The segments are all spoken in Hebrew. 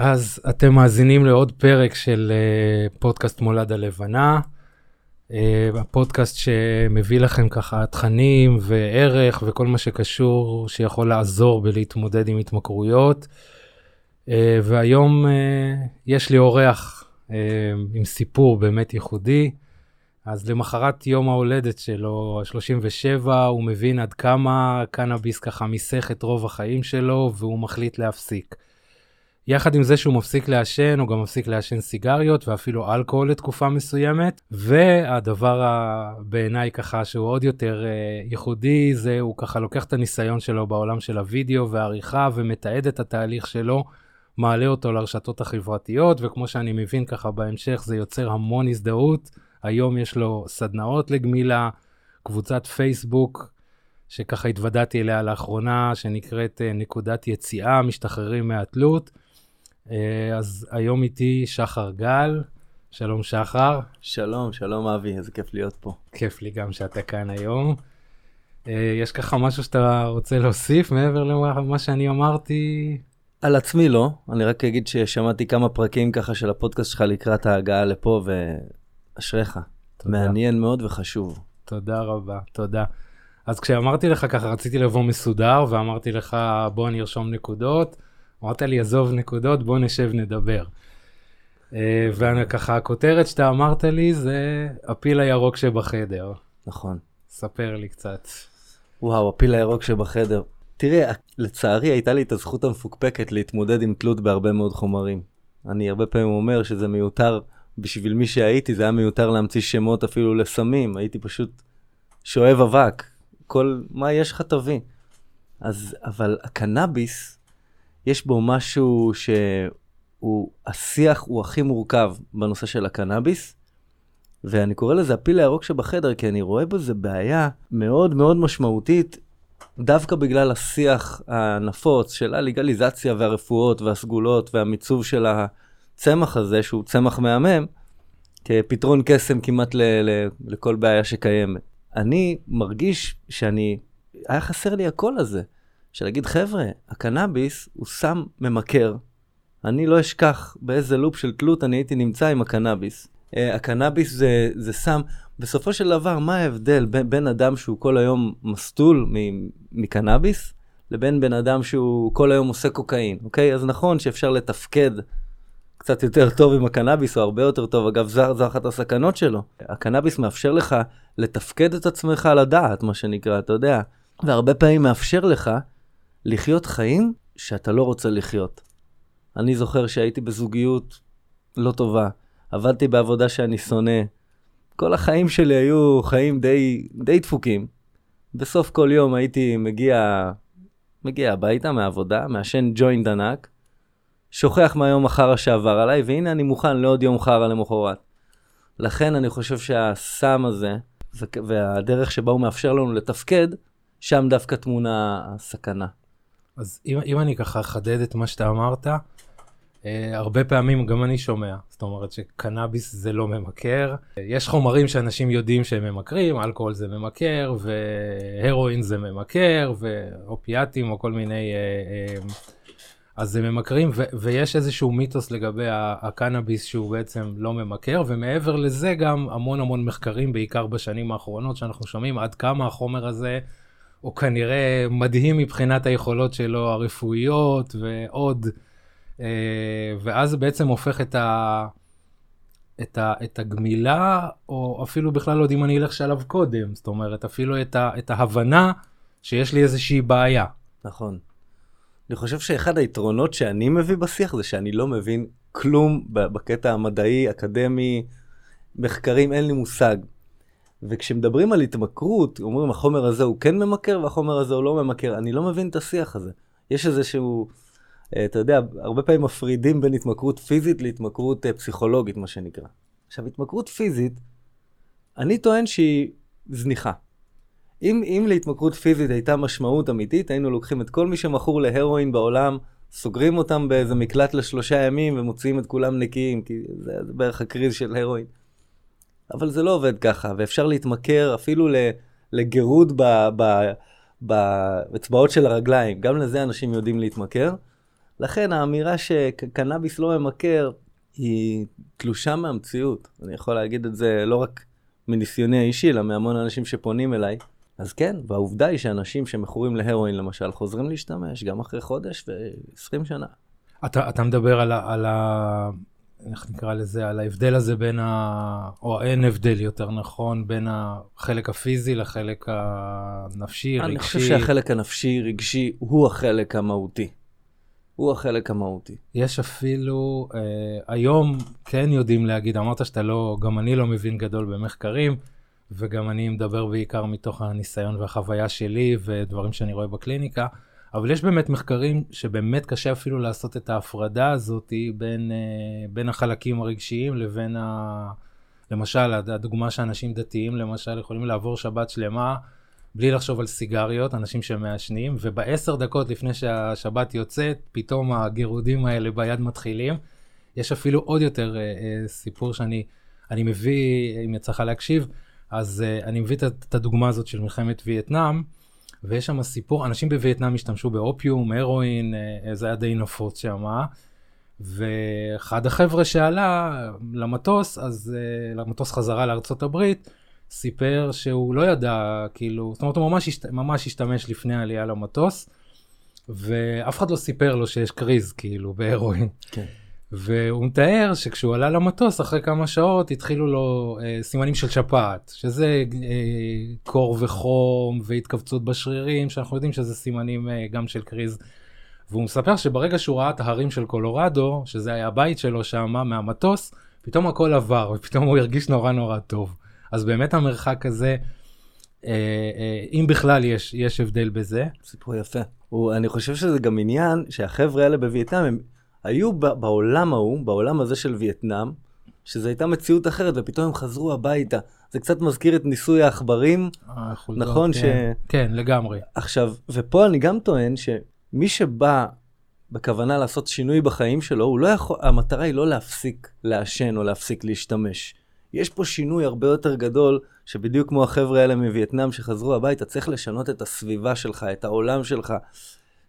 אז אתם מאזינים לעוד פרק של uh, פודקאסט מולד הלבנה, uh, הפודקאסט שמביא לכם ככה תכנים וערך וכל מה שקשור שיכול לעזור בלהתמודד עם התמכרויות. Uh, והיום uh, יש לי אורח uh, עם סיפור באמת ייחודי. אז למחרת יום ההולדת שלו, 37, הוא מבין עד כמה קנאביס ככה מיסך את רוב החיים שלו והוא מחליט להפסיק. יחד עם זה שהוא מפסיק לעשן, הוא גם מפסיק לעשן סיגריות ואפילו אלכוהול לתקופה מסוימת. והדבר בעיניי ככה שהוא עוד יותר uh, ייחודי, זה הוא ככה לוקח את הניסיון שלו בעולם של הוידאו והעריכה ומתעד את התהליך שלו, מעלה אותו לרשתות החברתיות, וכמו שאני מבין ככה בהמשך, זה יוצר המון הזדהות. היום יש לו סדנאות לגמילה, קבוצת פייסבוק, שככה התוודעתי אליה לאחרונה, שנקראת uh, נקודת יציאה, משתחררים מהתלות. אה, אז היום איתי שחר גל, שלום שחר. שלום, שלום אבי, איזה כיף להיות פה. כיף לי גם שאתה כאן היום. אה, יש ככה משהו שאתה רוצה להוסיף מעבר למה שאני אמרתי? על עצמי לא, אני רק אגיד ששמעתי כמה פרקים ככה של הפודקאסט שלך לקראת ההגעה לפה, ואשריך. מעניין מאוד וחשוב. תודה רבה, תודה. אז כשאמרתי לך ככה, רציתי לבוא מסודר, ואמרתי לך, בוא אני ארשום נקודות. אמרת לי, עזוב נקודות, בוא נשב נדבר. אה, וככה, הכותרת שאתה אמרת לי זה הפיל הירוק שבחדר. נכון. ספר לי קצת. וואו, הפיל הירוק שבחדר. תראה, לצערי הייתה לי את הזכות המפוקפקת להתמודד עם תלות בהרבה מאוד חומרים. אני הרבה פעמים אומר שזה מיותר, בשביל מי שהייתי, זה היה מיותר להמציא שמות אפילו לסמים, הייתי פשוט שואב אבק. כל, מה יש לך תביא. אז, אבל הקנאביס, יש בו משהו שהוא, השיח הוא הכי מורכב בנושא של הקנאביס, ואני קורא לזה הפיל הירוק שבחדר, כי אני רואה בזה בעיה מאוד מאוד משמעותית, דווקא בגלל השיח הנפוץ של הלגליזציה והרפואות והסגולות והמיצוב של הצמח הזה, שהוא צמח מהמם, כפתרון קסם כמעט ל- ל- לכל בעיה שקיימת. אני מרגיש שאני, היה חסר לי הקול הזה. של להגיד, חבר'ה, הקנאביס הוא סם ממכר. אני לא אשכח באיזה לופ של תלות אני הייתי נמצא עם הקנאביס. Uh, הקנאביס זה, זה סם, בסופו של דבר, מה ההבדל בין, בין אדם שהוא כל היום מסטול מקנאביס, לבין בן אדם שהוא כל היום עושה קוקאין, אוקיי? אז נכון שאפשר לתפקד קצת יותר טוב עם הקנאביס, או הרבה יותר טוב, אגב, זו, זו אחת הסכנות שלו. הקנאביס מאפשר לך לתפקד את עצמך על הדעת, מה שנקרא, אתה יודע, והרבה פעמים מאפשר לך לחיות חיים שאתה לא רוצה לחיות. אני זוכר שהייתי בזוגיות לא טובה, עבדתי בעבודה שאני שונא. כל החיים שלי היו חיים די, די דפוקים. בסוף כל יום הייתי מגיע, מגיע הביתה מהעבודה, מעשן ג'וינט ענק, שוכח מהיום החרא שעבר עליי, והנה אני מוכן לעוד יום חרא למחרת. לכן אני חושב שהסם הזה, והדרך שבה הוא מאפשר לנו לתפקד, שם דווקא טמונה הסכנה. אז אם, אם אני ככה אחדד את מה שאתה אמרת, אה, הרבה פעמים גם אני שומע, זאת אומרת שקנאביס זה לא ממכר, יש חומרים שאנשים יודעים שהם ממכרים, אלכוהול זה ממכר, והרואין זה ממכר, ואופיאטים או כל מיני... אה, אה, אז זה ממכרים, ו- ויש איזשהו מיתוס לגבי הקנאביס שהוא בעצם לא ממכר, ומעבר לזה גם המון המון מחקרים, בעיקר בשנים האחרונות, שאנחנו שומעים עד כמה החומר הזה הוא כנראה מדהים מבחינת היכולות שלו הרפואיות ועוד, אה, ואז בעצם הופך את, ה, את, ה, את הגמילה, או אפילו בכלל לא יודעים אני אלך שלב קודם, זאת אומרת, אפילו את, ה, את ההבנה שיש לי איזושהי בעיה. נכון. אני חושב שאחד היתרונות שאני מביא בשיח זה שאני לא מבין כלום בקטע המדעי, אקדמי, מחקרים, אין לי מושג. וכשמדברים על התמכרות, אומרים החומר הזה הוא כן ממכר והחומר הזה הוא לא ממכר. אני לא מבין את השיח הזה. יש איזשהו, אה, אתה יודע, הרבה פעמים מפרידים בין התמכרות פיזית להתמכרות אה, פסיכולוגית, מה שנקרא. עכשיו, התמכרות פיזית, אני טוען שהיא זניחה. אם, אם להתמכרות פיזית הייתה משמעות אמיתית, היינו לוקחים את כל מי שמכור להרואין בעולם, סוגרים אותם באיזה מקלט לשלושה ימים ומוציאים את כולם נקיים, כי זה, זה בערך הקריז של הרואין. אבל זה לא עובד ככה, ואפשר להתמכר אפילו לגירוד באצבעות של הרגליים. גם לזה אנשים יודעים להתמכר, לכן האמירה שקנאביס לא ממכר, היא תלושה מהמציאות. אני יכול להגיד את זה לא רק מניסיוני האישי, אלא מהמון אנשים שפונים אליי. אז כן, והעובדה היא שאנשים שמכורים להרואין למשל, חוזרים להשתמש גם אחרי חודש ו-20 שנה. אתה, אתה מדבר על ה... על. איך נקרא לזה, על ההבדל הזה בין ה... או אין הבדל יותר נכון, בין החלק הפיזי לחלק הנפשי, רגשי. אני חושב שהחלק הנפשי, רגשי, הוא החלק המהותי. הוא החלק המהותי. יש אפילו, אה, היום כן יודעים להגיד, אמרת שאתה לא, גם אני לא מבין גדול במחקרים, וגם אני מדבר בעיקר מתוך הניסיון והחוויה שלי ודברים שאני רואה בקליניקה, אבל יש באמת מחקרים שבאמת קשה אפילו לעשות את ההפרדה הזאת בין, אה, בין החלקים הרגשיים לבין ה... למשל, הדוגמה שאנשים דתיים למשל יכולים לעבור שבת שלמה בלי לחשוב על סיגריות, אנשים שמעשנים, ובעשר דקות לפני שהשבת יוצאת, פתאום הגירודים האלה ביד מתחילים. יש אפילו עוד יותר אה, אה, סיפור שאני אני מביא, אם יצא לך להקשיב, אז אני מביא את הדוגמה הזאת של מלחמת וייטנאם, ויש שם סיפור, אנשים בווייטנאם השתמשו באופיום, הרואין, אה, זה היה די נפוץ שם, ואחד החבר'ה שעלה למטוס, אז אה, למטוס חזרה לארצות הברית, סיפר שהוא לא ידע, כאילו, זאת אומרת, הוא ממש, השת, ממש השתמש לפני העלייה למטוס, ואף אחד לא סיפר לו שיש קריז, כאילו, בהרואין. כן. והוא מתאר שכשהוא עלה למטוס, אחרי כמה שעות התחילו לו אה, סימנים של שפעת, שזה אה, קור וחום והתכווצות בשרירים, שאנחנו יודעים שזה סימנים אה, גם של קריז. והוא מספר שברגע שהוא ראה את ההרים של קולורדו, שזה היה הבית שלו שם, מהמטוס, פתאום הכל עבר, ופתאום הוא הרגיש נורא נורא טוב. אז באמת המרחק הזה, אה, אה, אם בכלל יש, יש הבדל בזה. סיפור יפה. הוא, אני חושב שזה גם עניין שהחבר'ה האלה בווייטנאם, הם היו בעולם ההוא, בעולם הזה של וייטנאם, שזו הייתה מציאות אחרת, ופתאום הם חזרו הביתה. זה קצת מזכיר את ניסוי העכברים, נכון? כן, ש... כן, לגמרי. עכשיו, ופה אני גם טוען שמי שבא בכוונה לעשות שינוי בחיים שלו, הוא לא יכול, המטרה היא לא להפסיק לעשן או להפסיק להשתמש. יש פה שינוי הרבה יותר גדול, שבדיוק כמו החבר'ה האלה מווייטנאם שחזרו הביתה, צריך לשנות את הסביבה שלך, את העולם שלך.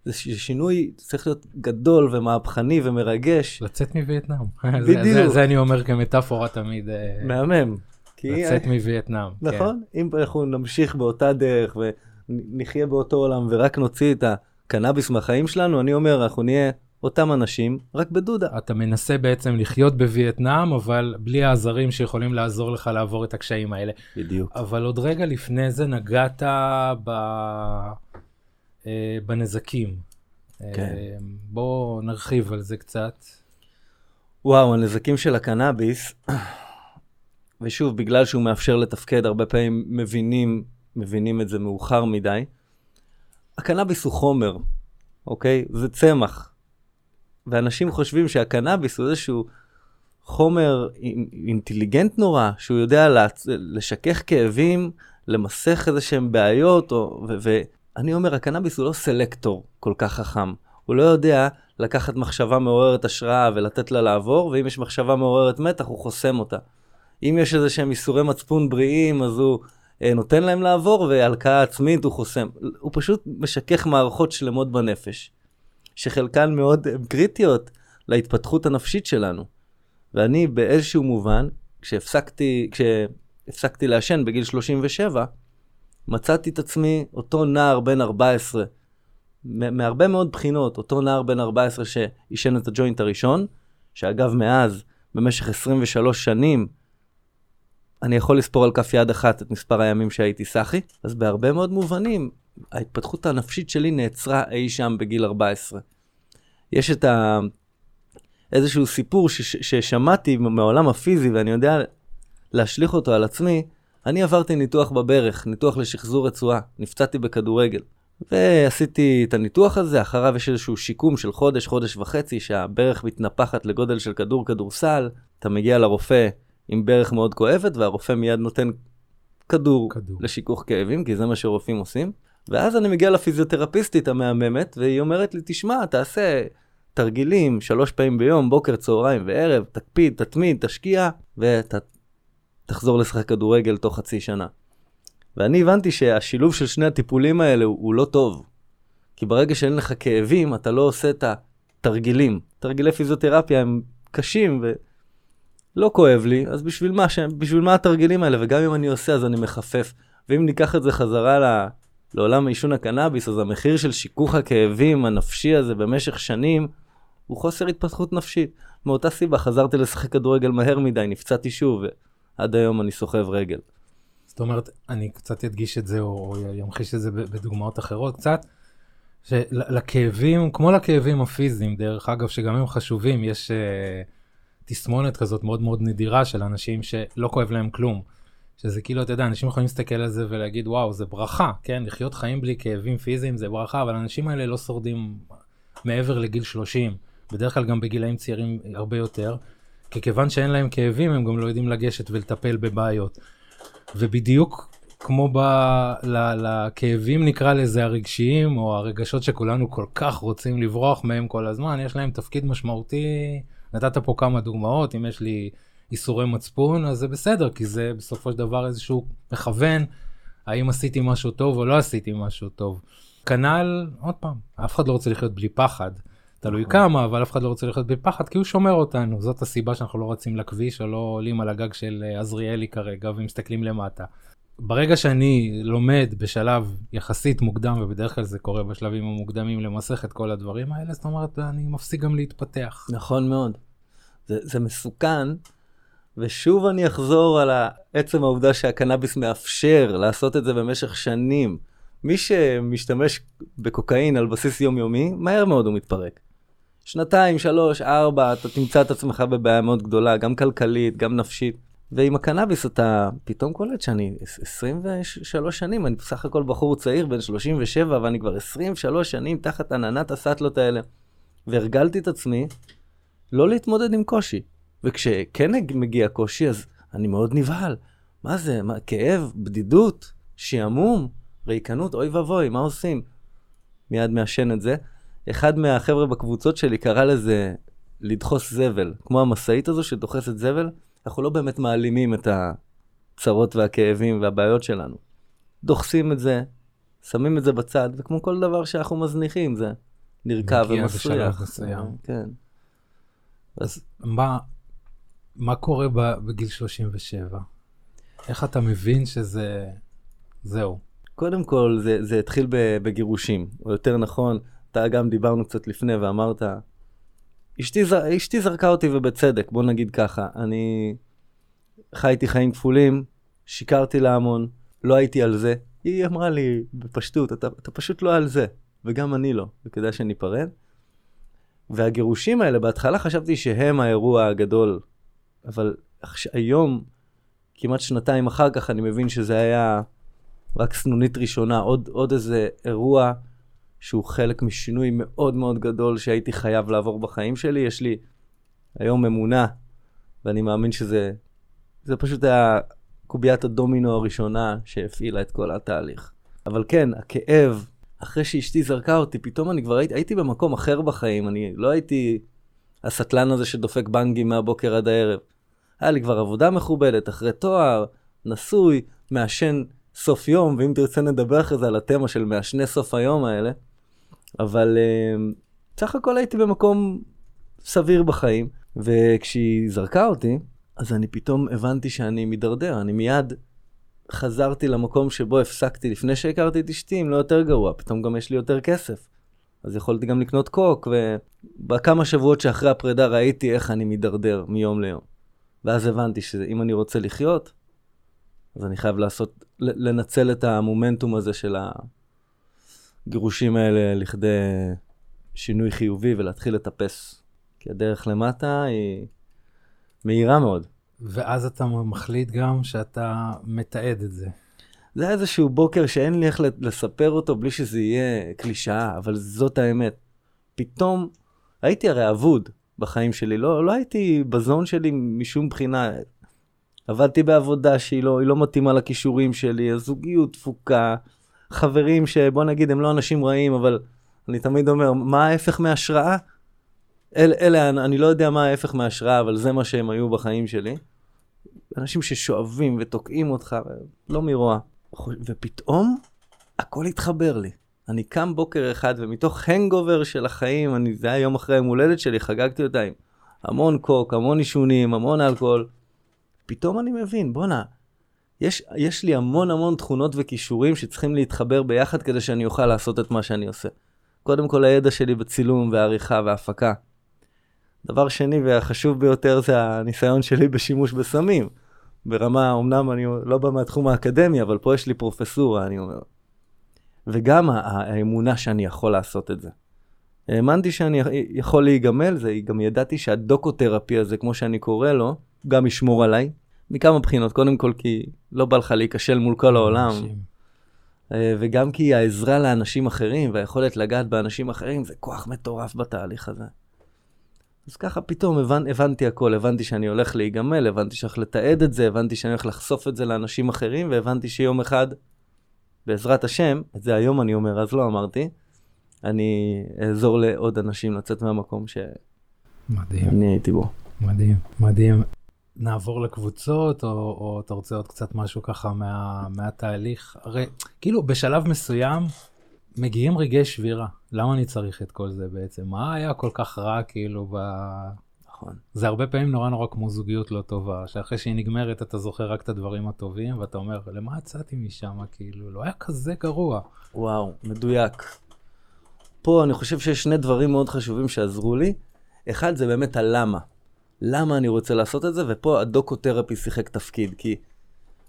זה שינוי צריך להיות גדול ומהפכני ומרגש. לצאת מווייטנאם. בדיוק. זה, זה, זה אני אומר כמטאפורה תמיד. אה, מהמם. לצאת I... מווייטנאם. כן. נכון, כן. אם אנחנו נמשיך באותה דרך ונחיה באותו עולם ורק נוציא את הקנאביס מהחיים שלנו, אני אומר, אנחנו נהיה אותם אנשים, רק בדודה. אתה מנסה בעצם לחיות בווייטנאם, אבל בלי העזרים שיכולים לעזור לך לעבור את הקשיים האלה. בדיוק. אבל עוד רגע לפני זה נגעת ב... אה, בנזקים. כן. אה, בוא נרחיב על זה קצת. וואו, הנזקים של הקנאביס, ושוב, בגלל שהוא מאפשר לתפקד, הרבה פעמים מבינים, מבינים את זה מאוחר מדי. הקנאביס הוא חומר, אוקיי? זה צמח. ואנשים חושבים שהקנאביס הוא איזשהו חומר אינטליגנט נורא, שהוא יודע לשכך כאבים, למסך איזה שהם בעיות, או, ו- אני אומר, הקנאביס הוא לא סלקטור כל כך חכם. הוא לא יודע לקחת מחשבה מעוררת השראה ולתת לה לעבור, ואם יש מחשבה מעוררת מתח, הוא חוסם אותה. אם יש איזה שהם איסורי מצפון בריאים, אז הוא אה, נותן להם לעבור, והלקאה עצמית הוא חוסם. הוא פשוט משכך מערכות שלמות בנפש, שחלקן מאוד קריטיות להתפתחות הנפשית שלנו. ואני באיזשהו מובן, כשהפסקתי, כשהפסקתי לעשן בגיל 37, מצאתי את עצמי אותו נער בן 14, מהרבה מאוד בחינות, אותו נער בן 14 שעישן את הג'וינט הראשון, שאגב מאז, במשך 23 שנים, אני יכול לספור על כף יד אחת את מספר הימים שהייתי סאחי, אז בהרבה מאוד מובנים, ההתפתחות הנפשית שלי נעצרה אי שם בגיל 14. יש את ה... איזשהו סיפור ש... ששמעתי מהעולם הפיזי ואני יודע להשליך אותו על עצמי, אני עברתי ניתוח בברך, ניתוח לשחזור רצועה, נפצעתי בכדורגל. ועשיתי את הניתוח הזה, אחריו יש איזשהו שיקום של חודש, חודש וחצי, שהברך מתנפחת לגודל של כדור כדורסל, אתה מגיע לרופא עם ברך מאוד כואבת, והרופא מיד נותן כדור, כדור. לשיכוך כאבים, כי זה מה שרופאים עושים. ואז אני מגיע לפיזיותרפיסטית המהממת, והיא אומרת לי, תשמע, תעשה תרגילים שלוש פעמים ביום, בוקר, צהריים וערב, תקפיד, תתמיד, תשקיע, ואתה תחזור לשחק כדורגל תוך חצי שנה. ואני הבנתי שהשילוב של שני הטיפולים האלה הוא, הוא לא טוב. כי ברגע שאין לך כאבים, אתה לא עושה את תרגילים. תרגילי פיזיותרפיה הם קשים ולא כואב לי, אז בשביל מה. בשביל מה התרגילים האלה? וגם אם אני עושה אז אני מחפף. ואם ניקח את זה חזרה ל... לעולם עישון הקנאביס, אז המחיר של שיכוך הכאבים הנפשי הזה במשך שנים, הוא חוסר התפתחות נפשית. מאותה סיבה חזרתי לשחק כדורגל מהר מדי, נפצעתי שוב, ועד היום אני סוחב רגל. זאת אומרת, אני קצת אדגיש את זה, או ימחיש את זה בדוגמאות אחרות קצת, שלכאבים, כמו לכאבים הפיזיים, דרך אגב, שגם הם חשובים, יש uh, תסמונת כזאת מאוד מאוד נדירה של אנשים שלא כואב להם כלום. שזה כאילו, אתה יודע, אנשים יכולים להסתכל על זה ולהגיד, וואו, זה ברכה, כן? לחיות חיים בלי כאבים פיזיים זה ברכה, אבל האנשים האלה לא שורדים מעבר לגיל 30, בדרך כלל גם בגילאים צעירים הרבה יותר, כי כיוון שאין להם כאבים, הם גם לא יודעים לגשת ולטפל בבעיות. ובדיוק כמו ב... ל... לכאבים נקרא לזה הרגשיים, או הרגשות שכולנו כל כך רוצים לברוח מהם כל הזמן, יש להם תפקיד משמעותי. נתת פה כמה דוגמאות, אם יש לי איסורי מצפון, אז זה בסדר, כי זה בסופו של דבר איזשהו מכוון, האם עשיתי משהו טוב או לא עשיתי משהו טוב. כנ"ל, עוד פעם, אף אחד לא רוצה לחיות בלי פחד. תלוי נכון. כמה, אבל אף אחד לא רוצה לחיות בפחד, כי הוא שומר אותנו. זאת הסיבה שאנחנו לא רצים לכביש, או לא עולים על הגג של אה, עזריאלי כרגע ומסתכלים למטה. ברגע שאני לומד בשלב יחסית מוקדם, ובדרך כלל זה קורה בשלבים המוקדמים, למסך את כל הדברים האלה, זאת אומרת, אני מפסיק גם להתפתח. נכון מאוד. זה, זה מסוכן, ושוב אני אחזור על עצם העובדה שהקנאביס מאפשר לעשות את זה במשך שנים. מי שמשתמש בקוקאין על בסיס יומיומי, מהר מאוד הוא מתפרק. שנתיים, שלוש, ארבע, אתה תמצא את עצמך בבעיה מאוד גדולה, גם כלכלית, גם נפשית. ועם הקנאביס אתה פתאום קולט שאני 23 שנים, אני בסך הכל בחור צעיר בן 37, ואני כבר 23 שנים תחת עננת הסאטלות האלה. והרגלתי את עצמי לא להתמודד עם קושי. וכשכן מגיע קושי, אז אני מאוד נבהל. מה זה? מה, כאב? בדידות? שעמום? ריקנות? אוי ואבוי, מה עושים? מיד מעשן את זה. אחד מהחבר'ה בקבוצות שלי קרא לזה לדחוס זבל, כמו המשאית הזו שדוחסת זבל, אנחנו לא באמת מעלימים את הצרות והכאבים והבעיות שלנו. דוחסים את זה, שמים את זה בצד, וכמו כל דבר שאנחנו מזניחים, זה נרקב ומסריח. כן. אז מה, מה קורה בגיל 37? איך אתה מבין שזה... זהו. קודם כל, זה, זה התחיל בגירושים, או יותר נכון, אתה גם דיברנו קצת לפני ואמרת, אשתי, אשתי זרקה אותי ובצדק, בוא נגיד ככה, אני חייתי חיים כפולים, שיקרתי לה המון, לא הייתי על זה. היא אמרה לי בפשטות, אתה, אתה פשוט לא על זה, וגם אני לא, וכדאי שניפרד. והגירושים האלה, בהתחלה חשבתי שהם האירוע הגדול, אבל היום, כמעט שנתיים אחר כך, אני מבין שזה היה רק סנונית ראשונה, עוד, עוד איזה אירוע שהוא חלק משינוי מאוד מאוד גדול שהייתי חייב לעבור בחיים שלי. יש לי היום אמונה, ואני מאמין שזה זה פשוט היה קוביית הדומינו הראשונה שהפעילה את כל התהליך. אבל כן, הכאב, אחרי שאשתי זרקה אותי, פתאום אני כבר הייתי, הייתי במקום אחר בחיים, אני לא הייתי הסטלן הזה שדופק בנגים מהבוקר עד הערב. היה לי כבר עבודה מכובדת, אחרי תואר, נשוי, מעשן סוף יום, ואם תרצה נדבר אחרי זה על התמה של מעשני סוף היום האלה. אבל uh, סך הכל הייתי במקום סביר בחיים, וכשהיא זרקה אותי, אז אני פתאום הבנתי שאני מידרדר, אני מיד חזרתי למקום שבו הפסקתי לפני שהכרתי את אשתי, אם לא יותר גרוע, פתאום גם יש לי יותר כסף. אז יכולתי גם לקנות קוק, ובכמה שבועות שאחרי הפרידה ראיתי איך אני מידרדר מיום ליום. ואז הבנתי שאם אני רוצה לחיות, אז אני חייב לעשות, לנצל את המומנטום הזה של הגירושים האלה לכדי שינוי חיובי ולהתחיל לטפס. כי הדרך למטה היא מהירה מאוד. ואז אתה מחליט גם שאתה מתעד את זה. זה היה איזשהו בוקר שאין לי איך לספר אותו בלי שזה יהיה קלישאה, אבל זאת האמת. פתאום הייתי הרי אבוד בחיים שלי, לא, לא הייתי בזון שלי משום בחינה. עבדתי בעבודה שהיא לא, לא מתאימה לכישורים שלי, הזוגיות תפוקה, חברים שבוא נגיד הם לא אנשים רעים, אבל אני תמיד אומר, מה ההפך מהשראה? אל, אלה, אני לא יודע מה ההפך מהשראה, אבל זה מה שהם היו בחיים שלי. אנשים ששואבים ותוקעים אותך, לא מרוע. ופתאום הכל התחבר לי. אני קם בוקר אחד ומתוך הנגובר של החיים, אני, זה היה יום אחרי היום הולדת שלי, חגגתי אותה עם המון קוק, המון עישונים, המון אלכוהול. פתאום אני מבין, בואנה, יש, יש לי המון המון תכונות וכישורים שצריכים להתחבר ביחד כדי שאני אוכל לעשות את מה שאני עושה. קודם כל הידע שלי בצילום ועריכה והפקה. דבר שני והחשוב ביותר זה הניסיון שלי בשימוש בסמים. ברמה, אמנם אני לא בא מהתחום האקדמי, אבל פה יש לי פרופסורה, אני אומר. וגם האמונה שאני יכול לעשות את זה. האמנתי שאני יכול להיגמל, זה, גם ידעתי שהדוקותרפי הזה, כמו שאני קורא לו, גם ישמור עליי, מכמה בחינות. קודם כל כי לא בא לך להיכשל מול כל העולם, אה, וגם כי העזרה לאנשים אחרים והיכולת לגעת באנשים אחרים זה כוח מטורף בתהליך הזה. אז ככה פתאום הבנ, הבנתי הכל, הבנתי שאני הולך להיגמל, הבנתי שאני הולך לתעד את זה, הבנתי שאני הולך לחשוף את זה לאנשים אחרים, והבנתי שיום אחד, בעזרת השם, את זה היום אני אומר, אז לא אמרתי, אני אעזור לעוד אנשים לצאת מהמקום שאני. הייתי בו. מדהים, מדהים. נעבור לקבוצות, או, או אתה רוצה עוד קצת משהו ככה מה, מהתהליך? הרי כאילו בשלב מסוים מגיעים רגעי שבירה. למה אני צריך את כל זה בעצם? מה היה כל כך רע כאילו ב... נכון. זה הרבה פעמים נורא נורא כמו זוגיות לא טובה, שאחרי שהיא נגמרת אתה זוכר רק את הדברים הטובים, ואתה אומר, למה יצאתי משם? כאילו, לא היה כזה גרוע. וואו, מדויק. פה אני חושב שיש שני דברים מאוד חשובים שעזרו לי. אחד זה באמת הלמה. למה אני רוצה לעשות את זה, ופה הדוקותרפי שיחק תפקיד, כי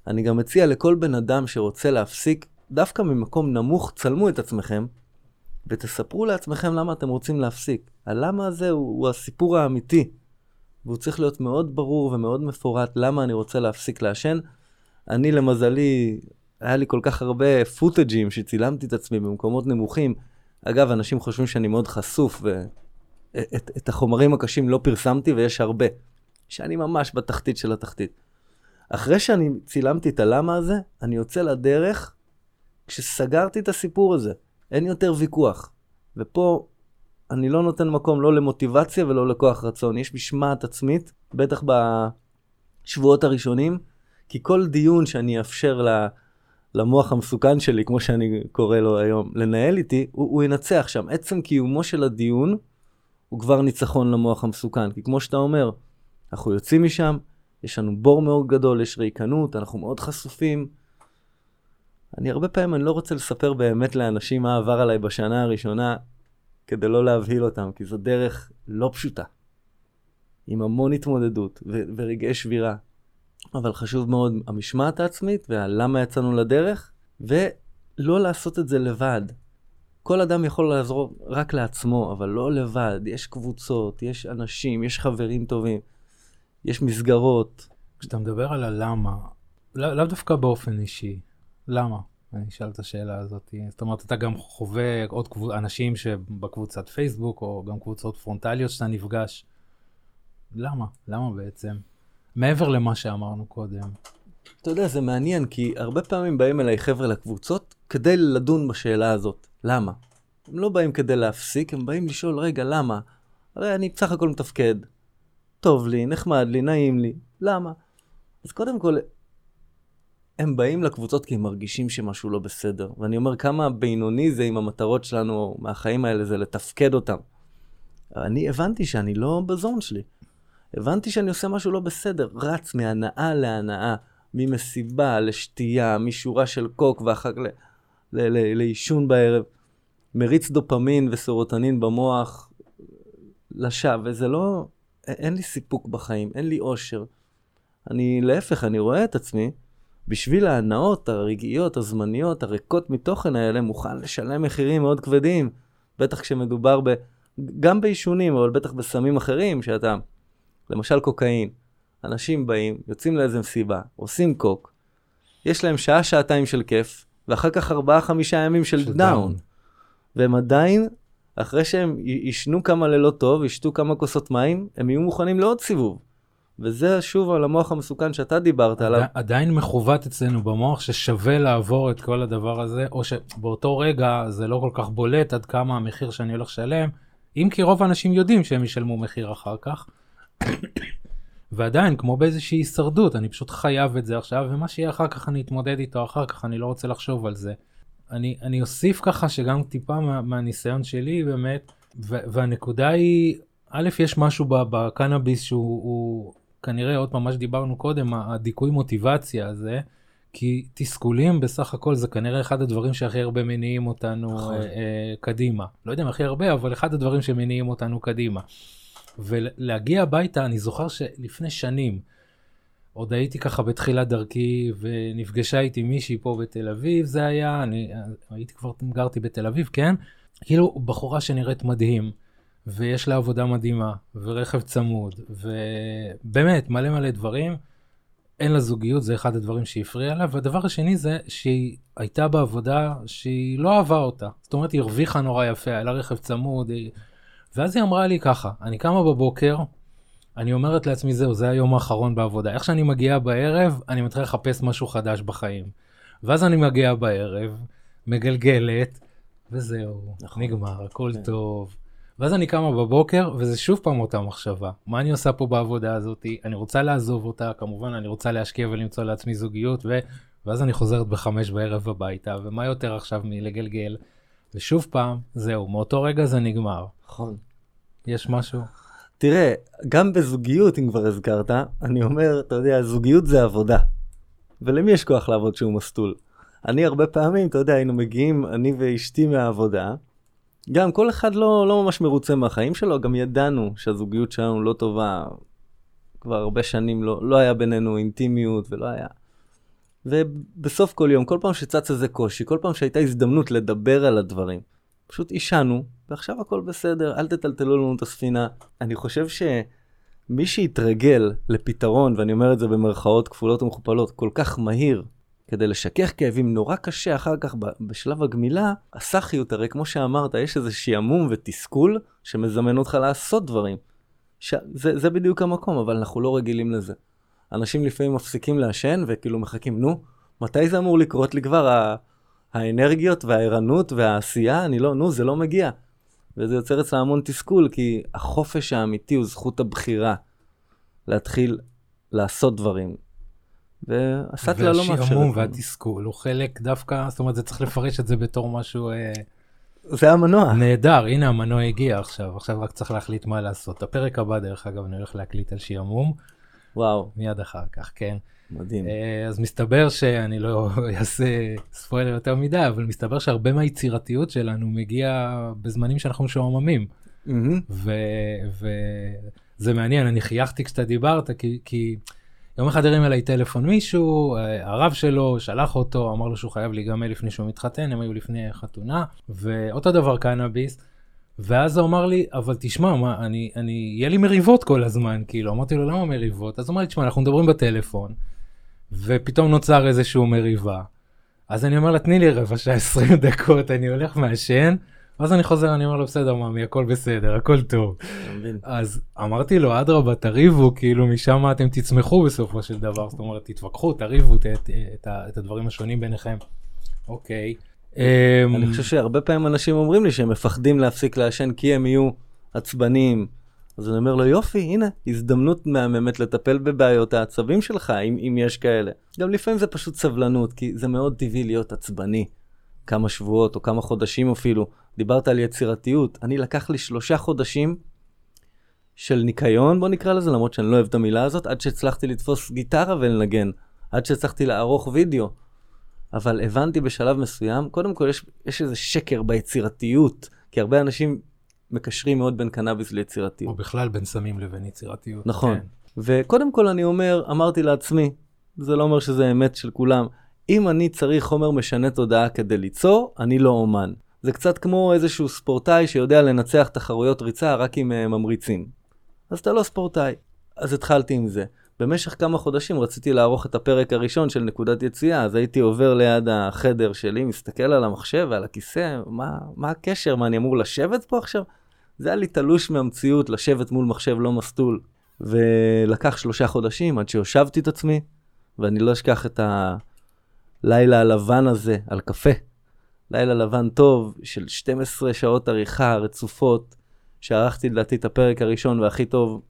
אני גם מציע לכל בן אדם שרוצה להפסיק, דווקא ממקום נמוך, צלמו את עצמכם, ותספרו לעצמכם למה אתם רוצים להפסיק. הלמה הזה הוא, הוא הסיפור האמיתי, והוא צריך להיות מאוד ברור ומאוד מפורט למה אני רוצה להפסיק לעשן. אני למזלי, היה לי כל כך הרבה פוטג'ים שצילמתי את עצמי במקומות נמוכים. אגב, אנשים חושבים שאני מאוד חשוף, ואת את החומרים הקשים לא פרסמתי, ויש הרבה. שאני ממש בתחתית של התחתית. אחרי שאני צילמתי את הלמה הזה, אני יוצא לדרך כשסגרתי את הסיפור הזה. אין יותר ויכוח. ופה אני לא נותן מקום לא למוטיבציה ולא לכוח רצון. יש משמעת עצמית, בטח בשבועות הראשונים, כי כל דיון שאני אאפשר ל... למוח המסוכן שלי, כמו שאני קורא לו היום, לנהל איתי, הוא, הוא ינצח שם. עצם קיומו של הדיון הוא כבר ניצחון למוח המסוכן. כי כמו שאתה אומר, אנחנו יוצאים משם, יש לנו בור מאוד גדול, יש ריקנות, אנחנו מאוד חשופים, אני הרבה פעמים, אני לא רוצה לספר באמת לאנשים מה עבר עליי בשנה הראשונה, כדי לא להבהיל אותם, כי זו דרך לא פשוטה. עם המון התמודדות ו- ורגעי שבירה. אבל חשוב מאוד המשמעת העצמית והלמה יצאנו לדרך, ולא לעשות את זה לבד. כל אדם יכול לעזור רק לעצמו, אבל לא לבד. יש קבוצות, יש אנשים, יש חברים טובים, יש מסגרות. כשאתה מדבר על הלמה, לאו לא דווקא באופן אישי, למה? אני אשאל את השאלה הזאת. זאת אומרת, אתה גם חווה עוד קבוצ... אנשים שבקבוצת פייסבוק, או גם קבוצות פרונטליות שאתה נפגש. למה? למה בעצם? מעבר למה שאמרנו קודם. אתה יודע, זה מעניין, כי הרבה פעמים באים אליי חבר'ה לקבוצות כדי לדון בשאלה הזאת. למה? הם לא באים כדי להפסיק, הם באים לשאול, רגע, למה? הרי אני בסך הכל מתפקד. טוב לי, נחמד לי, נעים לי. למה? אז קודם כל, הם באים לקבוצות כי הם מרגישים שמשהו לא בסדר. ואני אומר כמה בינוני זה עם המטרות שלנו מהחיים האלה, זה לתפקד אותם. אני הבנתי שאני לא בזון שלי. הבנתי שאני עושה משהו לא בסדר. רץ מהנאה להנאה, ממסיבה לשתייה, משורה של קוק ואחר כך לעישון בערב. מריץ דופמין וסרוטנין במוח לשווא, וזה לא... אין לי סיפוק בחיים, אין לי אושר. אני, להפך, אני רואה את עצמי בשביל ההנאות הרגעיות, הזמניות, הריקות מתוכן האלה, מוכן לשלם מחירים מאוד כבדים. בטח כשמדובר ב... גם בעישונים, אבל בטח בסמים אחרים, שאתה... למשל קוקאין. אנשים באים, יוצאים לאיזה מסיבה, עושים קוק, יש להם שעה, שעתיים של כיף, ואחר כך ארבעה, חמישה ימים של, של דאון. והם עדיין, אחרי שהם יישנו כמה לילות טוב, ישתו כמה כוסות מים, הם יהיו מוכנים לעוד סיבוב. וזה שוב על המוח המסוכן שאתה דיברת עליו. עדיין מכוות אצלנו במוח ששווה לעבור את כל הדבר הזה, או שבאותו רגע זה לא כל כך בולט עד כמה המחיר שאני הולך לשלם, אם כי רוב האנשים יודעים שהם ישלמו מחיר אחר כך. ועדיין, כמו באיזושהי הישרדות, אני פשוט חייב את זה עכשיו, ומה שיהיה אחר כך אני אתמודד איתו אחר כך, אני לא רוצה לחשוב על זה. אני, אני אוסיף ככה שגם טיפה מה, מהניסיון שלי באמת, ו, והנקודה היא, א', יש משהו בקנאביס שהוא הוא, כנראה, עוד פעם, מה שדיברנו קודם, הדיכוי מוטיבציה הזה, כי תסכולים בסך הכל זה כנראה אחד הדברים שהכי הרבה מניעים אותנו נכון. אה, אה, קדימה. לא יודע אם הכי הרבה, אבל אחד הדברים שמניעים אותנו קדימה. ולהגיע הביתה, אני זוכר שלפני שנים, עוד הייתי ככה בתחילת דרכי, ונפגשה איתי מישהי פה בתל אביב, זה היה, אני הייתי כבר, גרתי בתל אביב, כן? כאילו בחורה שנראית מדהים, ויש לה עבודה מדהימה, ורכב צמוד, ובאמת, מלא מלא דברים. אין לה זוגיות, זה אחד הדברים שהפריע לה, והדבר השני זה שהיא הייתה בעבודה שהיא לא אהבה אותה. זאת אומרת, היא הרוויחה נורא יפה, היה לה רכב צמוד, היא... ואז היא אמרה לי ככה, אני קמה בבוקר, אני אומרת לעצמי, זהו, זה היום האחרון בעבודה. איך שאני מגיעה בערב, אני מתחיל לחפש משהו חדש בחיים. ואז אני מגיעה בערב, מגלגלת, וזהו, נכון. נגמר, הכל כן. טוב. ואז אני קמה בבוקר, וזה שוב פעם אותה מחשבה. מה אני עושה פה בעבודה הזאת? אני רוצה לעזוב אותה, כמובן, אני רוצה להשקיע ולמצוא לעצמי זוגיות, ו... ואז אני חוזרת בחמש בערב הביתה, ומה יותר עכשיו מלגלגל? ושוב פעם, זהו, מאותו רגע זה נגמר. נכון. יש משהו? תראה, גם בזוגיות, אם כבר הזכרת, אני אומר, אתה יודע, זוגיות זה עבודה. ולמי יש כוח לעבוד שהוא מסטול? אני הרבה פעמים, אתה יודע, היינו מגיעים, אני ואשתי מהעבודה, גם כל אחד לא, לא ממש מרוצה מהחיים שלו, גם ידענו שהזוגיות שלנו לא טובה. כבר הרבה שנים לא, לא היה בינינו אינטימיות ולא היה. ובסוף כל יום, כל פעם שצץ איזה קושי, כל פעם שהייתה הזדמנות לדבר על הדברים, פשוט עישנו, ועכשיו הכל בסדר, אל תטלטלו לנו את הספינה. אני חושב שמי שהתרגל לפתרון, ואני אומר את זה במרכאות כפולות ומכופלות, כל כך מהיר, כדי לשכך כאבים נורא קשה אחר כך בשלב הגמילה, הסאחיות, הרי כמו שאמרת, יש איזה שעמום ותסכול שמזמן אותך לעשות דברים. ש... זה, זה בדיוק המקום, אבל אנחנו לא רגילים לזה. אנשים לפעמים מפסיקים לעשן וכאילו מחכים, נו, מתי זה אמור לקרות לי כבר? ה... האנרגיות והערנות והעשייה, אני לא, נו, זה לא מגיע. וזה יוצר אצלה המון תסכול, כי החופש האמיתי הוא זכות הבחירה להתחיל לעשות דברים. והסאטלה לא מאפשרת. והשעמום והתסכול הוא חלק דווקא, זאת אומרת, זה צריך לפרש את זה בתור משהו... אה, זה המנוע. נהדר, הנה המנוע הגיע עכשיו, עכשיו רק צריך להחליט מה לעשות. הפרק הבא, דרך אגב, אני הולך להקליט על שעמום. וואו. מיד אחר כך, כן. מדהים. אה, אז מסתבר שאני לא אעשה ספוילר יותר מדי, אבל מסתבר שהרבה מהיצירתיות שלנו מגיע בזמנים שאנחנו משועממים. וזה מעניין, אני חייכתי כשאתה דיברת, כי... כי... יום אחד הרים אליי טלפון מישהו, אה, הרב שלו שלח אותו, אמר לו שהוא חייב להיגמל לפני שהוא מתחתן, הם היו לפני חתונה, ואותו דבר קנאביס. ואז הוא אמר לי, אבל תשמע, מה, אני, אני, יהיה לי מריבות כל הזמן, כאילו, אמרתי לו, למה מריבות? אז הוא אמר לי, תשמע, אנחנו מדברים בטלפון, ופתאום נוצר איזשהו מריבה. אז אני אומר לה, תני לי רבע שעה 20 דקות, אני הולך מעשן, ואז אני חוזר, אני אומר לו, בסדר, ממי, הכל בסדר, הכל טוב. אז אמרתי לו, אדרבה, תריבו, כאילו, משם אתם תצמחו בסופו של דבר. זאת אומרת, תתווכחו, תריבו את, את, את, את הדברים השונים ביניכם. אוקיי. אני חושב שהרבה פעמים אנשים אומרים לי שהם מפחדים להפסיק לעשן כי הם יהיו עצבניים. אז אני אומר לו, יופי, הנה, הזדמנות מהממת לטפל בבעיות העצבים שלך, אם, אם יש כאלה. גם לפעמים זה פשוט סבלנות, כי זה מאוד טבעי להיות עצבני. כמה שבועות או כמה חודשים אפילו. דיברת על יצירתיות. אני לקח לי שלושה חודשים של ניקיון, בוא נקרא לזה, למרות שאני לא אוהב את המילה הזאת, עד שהצלחתי לתפוס גיטרה ולנגן. עד שהצלחתי לערוך וידאו. אבל הבנתי בשלב מסוים, קודם כל יש, יש איזה שקר ביצירתיות, כי הרבה אנשים מקשרים מאוד בין קנאביס ליצירתיות. או בכלל בין סמים לבין יצירתיות. נכון. כן. וקודם כל אני אומר, אמרתי לעצמי, זה לא אומר שזה אמת של כולם, אם אני צריך חומר משנה תודעה כדי ליצור, אני לא אומן. זה קצת כמו איזשהו ספורטאי שיודע לנצח תחרויות ריצה רק עם uh, ממריצים. אז אתה לא ספורטאי. אז התחלתי עם זה. במשך כמה חודשים רציתי לערוך את הפרק הראשון של נקודת יציאה, אז הייתי עובר ליד החדר שלי, מסתכל על המחשב ועל הכיסא, מה, מה הקשר? מה, אני אמור לשבת פה עכשיו? זה היה לי תלוש מהמציאות, לשבת מול מחשב לא מסטול. ולקח שלושה חודשים עד שהושבתי את עצמי, ואני לא אשכח את הלילה הלבן הזה על קפה. לילה לבן טוב של 12 שעות עריכה רצופות, שערכתי לדעתי את הפרק הראשון והכי טוב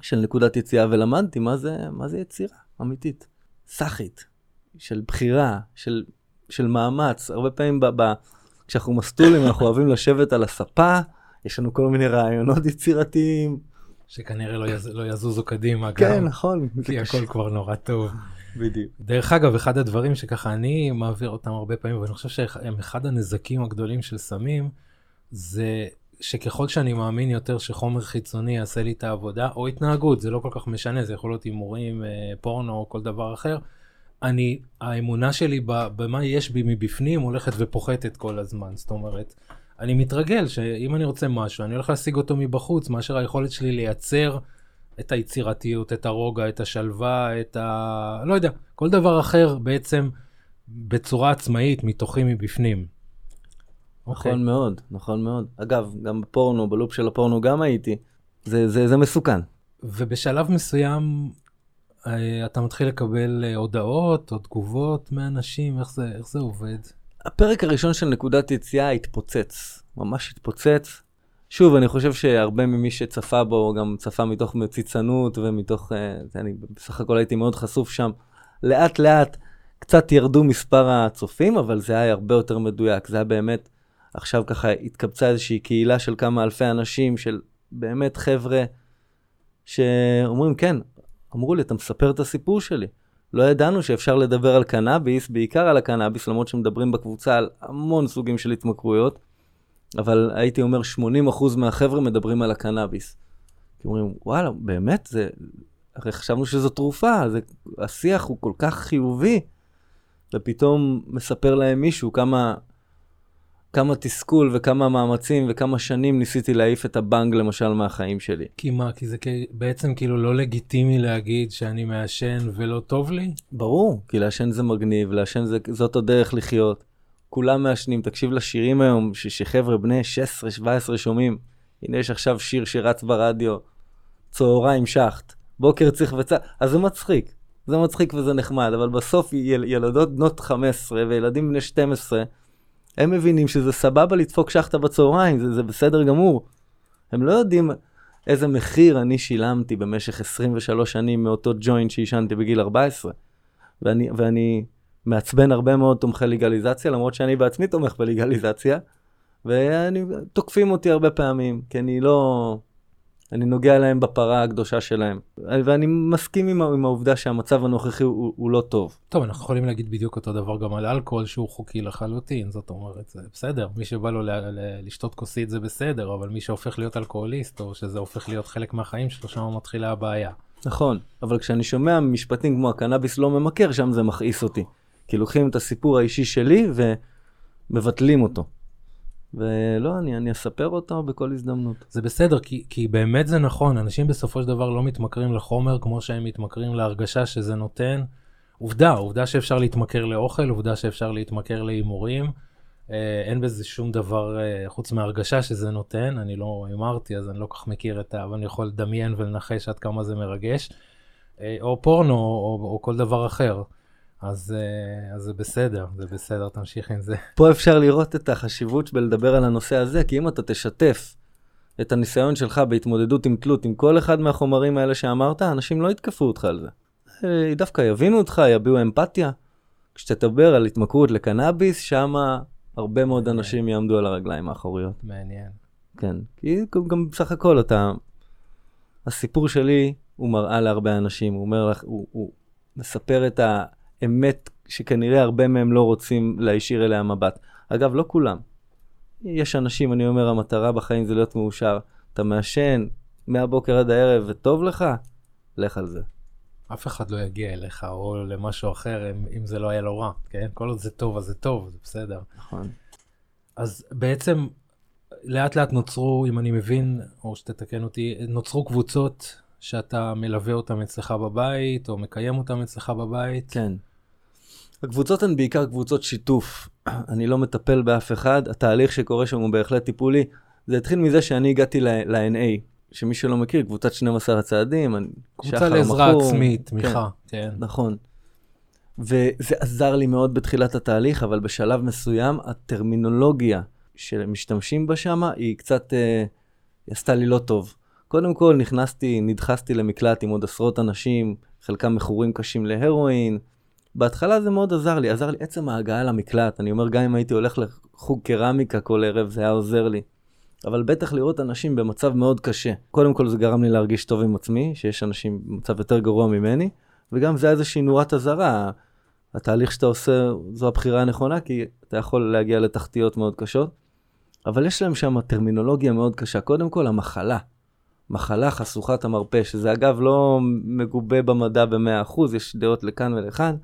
של נקודת יציאה, ולמדתי מה זה, מה זה יצירה אמיתית. סאחית, של בחירה, של של מאמץ. הרבה פעמים ב, ב, כשאנחנו מסטולים אנחנו אוהבים לשבת על הספה, יש לנו כל מיני רעיונות יצירתיים. שכנראה לא, יז, לא יזוזו קדימה כן, גם, נכון. כי הכל כבר נורא טוב. בדיוק. דרך אגב, אחד הדברים שככה אני מעביר אותם הרבה פעמים, ואני חושב שהם אחד הנזקים הגדולים של סמים, זה שככל שאני מאמין יותר שחומר חיצוני יעשה לי את העבודה, או התנהגות, זה לא כל כך משנה, זה יכול להיות הימורים, אה, פורנו או כל דבר אחר, אני, האמונה שלי במה יש בי מבפנים הולכת ופוחתת כל הזמן. זאת אומרת, אני מתרגל שאם אני רוצה משהו, אני הולך להשיג אותו מבחוץ, מאשר היכולת שלי לייצר את היצירתיות, את הרוגע, את השלווה, את ה... לא יודע, כל דבר אחר בעצם בצורה עצמאית, מתוכי מבפנים. אוקיי. נכון מאוד, נכון מאוד. אגב, גם בפורנו, בלופ של הפורנו גם הייתי. זה, זה, זה מסוכן. ובשלב מסוים אה, אתה מתחיל לקבל אה, הודעות או תגובות מאנשים, איך זה, איך זה עובד? הפרק הראשון של נקודת יציאה התפוצץ, ממש התפוצץ. שוב, אני חושב שהרבה ממי שצפה בו גם צפה מתוך מציצנות ומתוך, אה, אני בסך הכל הייתי מאוד חשוף שם. לאט לאט קצת ירדו מספר הצופים, אבל זה היה הרבה יותר מדויק. זה היה באמת, עכשיו ככה התקבצה איזושהי קהילה של כמה אלפי אנשים, של באמת חבר'ה שאומרים, כן, אמרו לי, אתה מספר את הסיפור שלי. לא ידענו שאפשר לדבר על קנאביס, בעיקר על הקנאביס, למרות שמדברים בקבוצה על המון סוגים של התמכרויות, אבל הייתי אומר 80% מהחבר'ה מדברים על הקנאביס. כי אומרים, וואלה, באמת, זה... הרי חשבנו שזו תרופה, זה... השיח הוא כל כך חיובי, ופתאום מספר להם מישהו כמה, כמה תסכול וכמה מאמצים וכמה שנים ניסיתי להעיף את הבנג למשל מהחיים שלי. כי מה, כי זה בעצם כאילו לא לגיטימי להגיד שאני מעשן ולא טוב לי? ברור, כי לעשן זה מגניב, לעשן זה, זאת הדרך לחיות. כולם מעשנים, תקשיב לשירים היום, ש- שחבר'ה בני 16-17 שומעים. הנה יש עכשיו שיר שרץ ברדיו, צהריים שחט, בוקר צריך וצ... אז זה מצחיק, זה מצחיק וזה נחמד, אבל בסוף יל, ילדות בנות 15 וילדים בני 12, הם מבינים שזה סבבה לדפוק שחטה בצהריים, זה, זה בסדר גמור. הם לא יודעים איזה מחיר אני שילמתי במשך 23 שנים מאותו ג'וינט שעישנתי בגיל 14. ואני, ואני מעצבן הרבה מאוד תומכי לגליזציה, למרות שאני בעצמי תומך בלגליזציה, ותוקפים אותי הרבה פעמים, כי אני לא... אני נוגע להם בפרה הקדושה שלהם. ואני מסכים עם, עם העובדה שהמצב הנוכחי הוא, הוא לא טוב. טוב, אנחנו יכולים להגיד בדיוק אותו דבר גם על אלכוהול שהוא חוקי לחלוטין, זאת אומרת, זה בסדר, מי שבא לו ל- ל- לשתות כוסית זה בסדר, אבל מי שהופך להיות אלכוהוליסט, או שזה הופך להיות חלק מהחיים שלו, שם מתחילה הבעיה. נכון, אבל כשאני שומע משפטים כמו הקנאביס לא ממכר, שם זה מכעיס אותי. כי לוקחים את הסיפור האישי שלי ומבטלים אותו. ולא, אני, אני אספר אותו בכל הזדמנות. זה בסדר, כי, כי באמת זה נכון, אנשים בסופו של דבר לא מתמכרים לחומר כמו שהם מתמכרים להרגשה שזה נותן. עובדה, עובדה שאפשר להתמכר לאוכל, עובדה שאפשר להתמכר להימורים. אה, אין בזה שום דבר אה, חוץ מהרגשה שזה נותן, אני לא הימרתי אז אני לא כל כך מכיר את ה... אבל אני יכול לדמיין ולנחש עד כמה זה מרגש. אה, או פורנו או, או כל דבר אחר. אז, אה, אז זה בסדר, זה בסדר, תמשיך עם זה. פה אפשר לראות את החשיבות בלדבר על הנושא הזה, כי אם אתה תשתף את הניסיון שלך בהתמודדות עם תלות עם כל אחד מהחומרים האלה שאמרת, אנשים לא יתקפו אותך על זה. אה, דווקא יבינו אותך, יביעו אמפתיה. כשתדבר על התמכרות לקנאביס, שמה הרבה מאוד אנשים יעמדו על הרגליים האחוריות. מעניין. כן, כי גם, בסך הכל אתה... הסיפור שלי הוא מראה להרבה אנשים, הוא אומר לך, הוא, הוא מספר את האמת שכנראה הרבה מהם לא רוצים להישיר אליה מבט. אגב, לא כולם. יש אנשים, אני אומר, המטרה בחיים זה להיות מאושר. אתה מעשן מהבוקר עד הערב וטוב לך, לך על זה. אף אחד לא יגיע אליך או למשהו אחר אם, אם זה לא היה לו רע, כן? כל עוד זה טוב אז זה טוב, זה בסדר. נכון. אז בעצם לאט לאט נוצרו, אם אני מבין, או שתתקן אותי, נוצרו קבוצות שאתה מלווה אותן אצלך בבית, או מקיים אותן אצלך בבית. כן. הקבוצות הן בעיקר קבוצות שיתוף. אני לא מטפל באף אחד, התהליך שקורה שם הוא בהחלט טיפולי. זה התחיל מזה שאני הגעתי ל-NA, שמי שלא מכיר, קבוצת 12 הצעדים, אני- קבוצה לעזרה מכור. עצמית, כן, תמיכה, כן. נכון. וזה עזר לי מאוד בתחילת התהליך, אבל בשלב מסוים הטרמינולוגיה שמשתמשים בה שמה היא קצת, אה, היא עשתה לי לא טוב. קודם כל נכנסתי, נדחסתי למקלט עם עוד עשרות אנשים, חלקם מכורים קשים להרואין, בהתחלה זה מאוד עזר לי, עזר לי עצם ההגעה למקלט. אני אומר, גם אם הייתי הולך לחוג קרמיקה כל ערב, זה היה עוזר לי. אבל בטח לראות אנשים במצב מאוד קשה. קודם כל זה גרם לי להרגיש טוב עם עצמי, שיש אנשים במצב יותר גרוע ממני, וגם זה היה איזושהי נורת אזהרה. התהליך שאתה עושה זו הבחירה הנכונה, כי אתה יכול להגיע לתחתיות מאוד קשות. אבל יש להם שם טרמינולוגיה מאוד קשה. קודם כל, המחלה. מחלה חשוכת המרפא, שזה אגב לא מגובה במדע ב-100%, יש דעות לכאן ולכאן,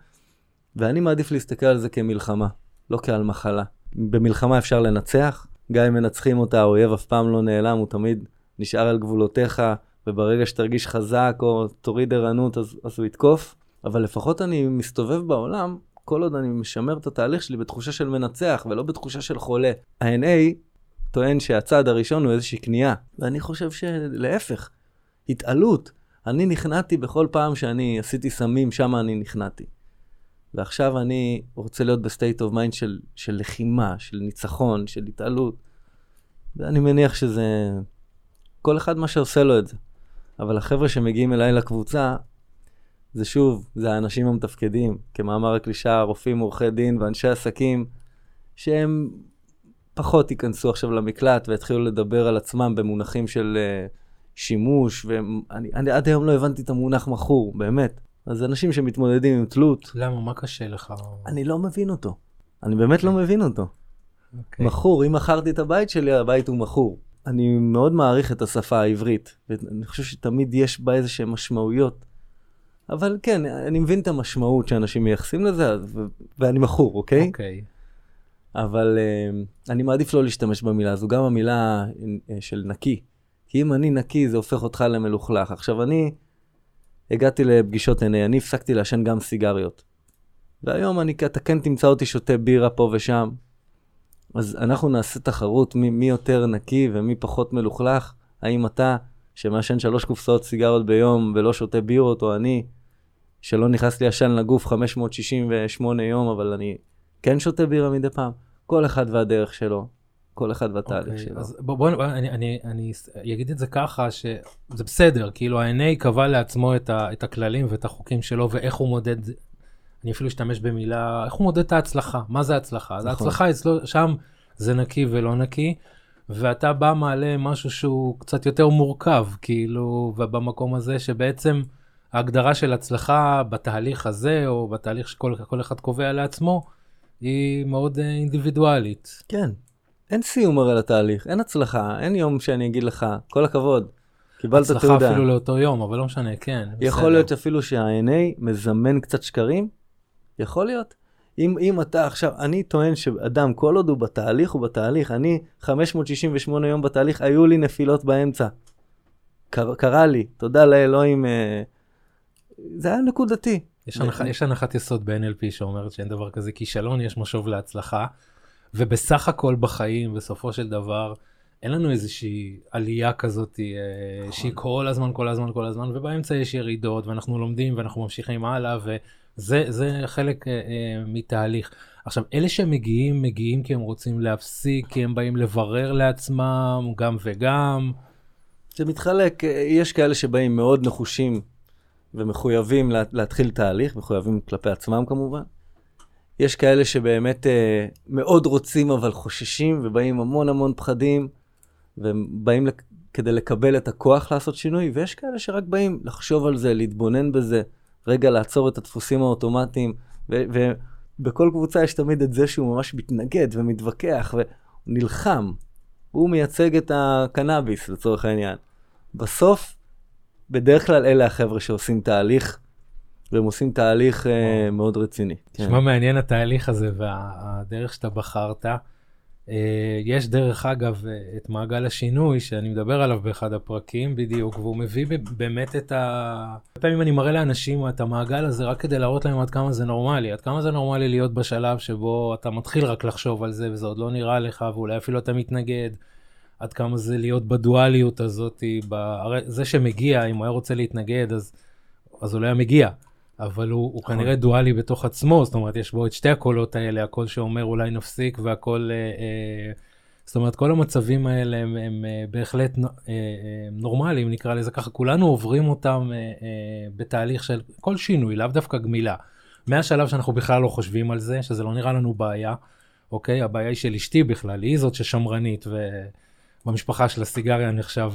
ואני מעדיף להסתכל על זה כמלחמה, לא כעל מחלה. במלחמה אפשר לנצח, גם אם מנצחים אותה, האויב אף פעם לא נעלם, הוא תמיד נשאר על גבולותיך, וברגע שתרגיש חזק או תוריד ערנות, אז, אז הוא יתקוף. אבל לפחות אני מסתובב בעולם, כל עוד אני משמר את התהליך שלי בתחושה של מנצח, ולא בתחושה של חולה. ה-NA טוען שהצעד הראשון הוא איזושהי כניעה, ואני חושב שלהפך, התעלות. אני נכנעתי בכל פעם שאני עשיתי סמים, שם אני נכנעתי. ועכשיו אני רוצה להיות ב state of mind של, של לחימה, של ניצחון, של התעלות. ואני מניח שזה... כל אחד מה שעושה לו את זה. אבל החבר'ה שמגיעים אליי לקבוצה, זה שוב, זה האנשים המתפקדים. כמאמר הקלישה, רופאים, עורכי דין ואנשי עסקים, שהם פחות ייכנסו עכשיו למקלט ויתחילו לדבר על עצמם במונחים של אה, שימוש, ואני עד היום לא הבנתי את המונח מכור, באמת. אז אנשים שמתמודדים עם תלות... למה? מה קשה לך? אני לא מבין אותו. אני באמת okay. לא מבין אותו. Okay. אוקיי. מכור, אם מכרתי את הבית שלי, הבית הוא מכור. אני מאוד מעריך את השפה העברית, ואני חושב שתמיד יש בה איזה שהן משמעויות. אבל כן, אני מבין את המשמעות שאנשים מייחסים לזה, ו- ואני מכור, אוקיי? אוקיי. אבל uh, אני מעדיף לא להשתמש במילה הזו, גם המילה uh, של נקי. כי אם אני נקי, זה הופך אותך למלוכלך. עכשיו, אני הגעתי לפגישות עיני, אני הפסקתי לעשן גם סיגריות. והיום אני, אתה כן תמצא אותי שותה בירה פה ושם. אז אנחנו נעשה תחרות מי, מי יותר נקי ומי פחות מלוכלך. האם אתה, שמעשן שלוש קופסאות סיגריות ביום ולא שותה בירות, או אני, שלא נכנס לי עשן לגוף 568 יום, אבל אני כן שותה בירה מדי פעם. כל אחד והדרך שלו. כל אחד והתהליך okay, שלו. אז בוא, בוא אני, אני, אני אגיד את זה ככה, שזה בסדר, כאילו ה-NA קבע לעצמו את, ה, את הכללים ואת החוקים שלו ואיך הוא מודד, אני אפילו אשתמש במילה, איך הוא מודד את ההצלחה, מה זה הצלחה? נכון. ההצלחה אצלו, שם זה נקי ולא נקי, ואתה בא מעלה משהו שהוא קצת יותר מורכב, כאילו, ובמקום הזה שבעצם ההגדרה של הצלחה בתהליך הזה, או בתהליך שכל אחד קובע לעצמו, היא מאוד אה, אינדיבידואלית. כן, אין סיום הרי לתהליך, אין הצלחה, אין יום שאני אגיד לך, כל הכבוד, קיבלת תעודה. הצלחה אפילו לאותו יום, אבל לא משנה, כן. יכול בסדר. להיות אפילו שה-NA מזמן קצת שקרים, יכול להיות. אם, אם אתה עכשיו, אני טוען שאדם, כל עוד הוא בתהליך, הוא בתהליך. אני 568 יום בתהליך, היו לי נפילות באמצע. קר, קרה לי, תודה לאלוהים, אה, זה היה נקודתי. יש, הנח, יש הנחת יסוד ב-NLP שאומרת שאין דבר כזה כישלון, יש משוב להצלחה. ובסך הכל בחיים, בסופו של דבר, אין לנו איזושהי עלייה כזאת אה, נכון. שהיא כל הזמן, כל הזמן, כל הזמן, ובאמצע יש ירידות, ואנחנו לומדים ואנחנו ממשיכים הלאה, וזה חלק אה, אה, מתהליך. עכשיו, אלה שמגיעים, מגיעים כי הם רוצים להפסיק, כי הם באים לברר לעצמם, גם וגם. זה מתחלק, יש כאלה שבאים מאוד נחושים ומחויבים להתחיל תהליך, מחויבים כלפי עצמם כמובן. יש כאלה שבאמת אה, מאוד רוצים אבל חוששים ובאים המון המון פחדים, ובאים לק... כדי לקבל את הכוח לעשות שינוי, ויש כאלה שרק באים לחשוב על זה, להתבונן בזה, רגע לעצור את הדפוסים האוטומטיים, ובכל קבוצה יש תמיד את זה שהוא ממש מתנגד ומתווכח ונלחם. הוא מייצג את הקנאביס לצורך העניין. בסוף, בדרך כלל אלה החבר'ה שעושים תהליך והם עושים תהליך uh, מאוד רציני. נשמע כן. מעניין התהליך הזה והדרך שאתה בחרת. Uh, יש דרך אגב אה, את מעגל השינוי שאני מדבר עליו באחד הפרקים בדיוק, והוא מביא באמת את ה... פעמים אני מראה לאנשים את המעגל הזה רק כדי להראות להם עד כמה זה נורמלי, עד כמה זה נורמלי להיות בשלב שבו אתה מתחיל רק לחשוב על זה וזה עוד לא נראה לך ואולי אפילו אתה מתנגד. עד כמה זה להיות בדואליות הזאת, הרי זה שמגיע, אם הוא היה רוצה להתנגד אז, אז הוא לא היה מגיע. אבל הוא, הוא כנראה דואלי בתוך עצמו, זאת אומרת, יש בו את שתי הקולות האלה, הקול שאומר אולי נפסיק והקול, אה, אה, זאת אומרת, כל המצבים האלה הם, הם אה, בהחלט אה, אה, נורמליים, נקרא לזה ככה, כולנו עוברים אותם בתהליך של כל שינוי, לאו דווקא גמילה. מהשלב שאנחנו בכלל לא חושבים על זה, שזה לא נראה לנו בעיה, אוקיי? הבעיה היא של אשתי בכלל, היא זאת ששמרנית, ובמשפחה של הסיגריה נחשב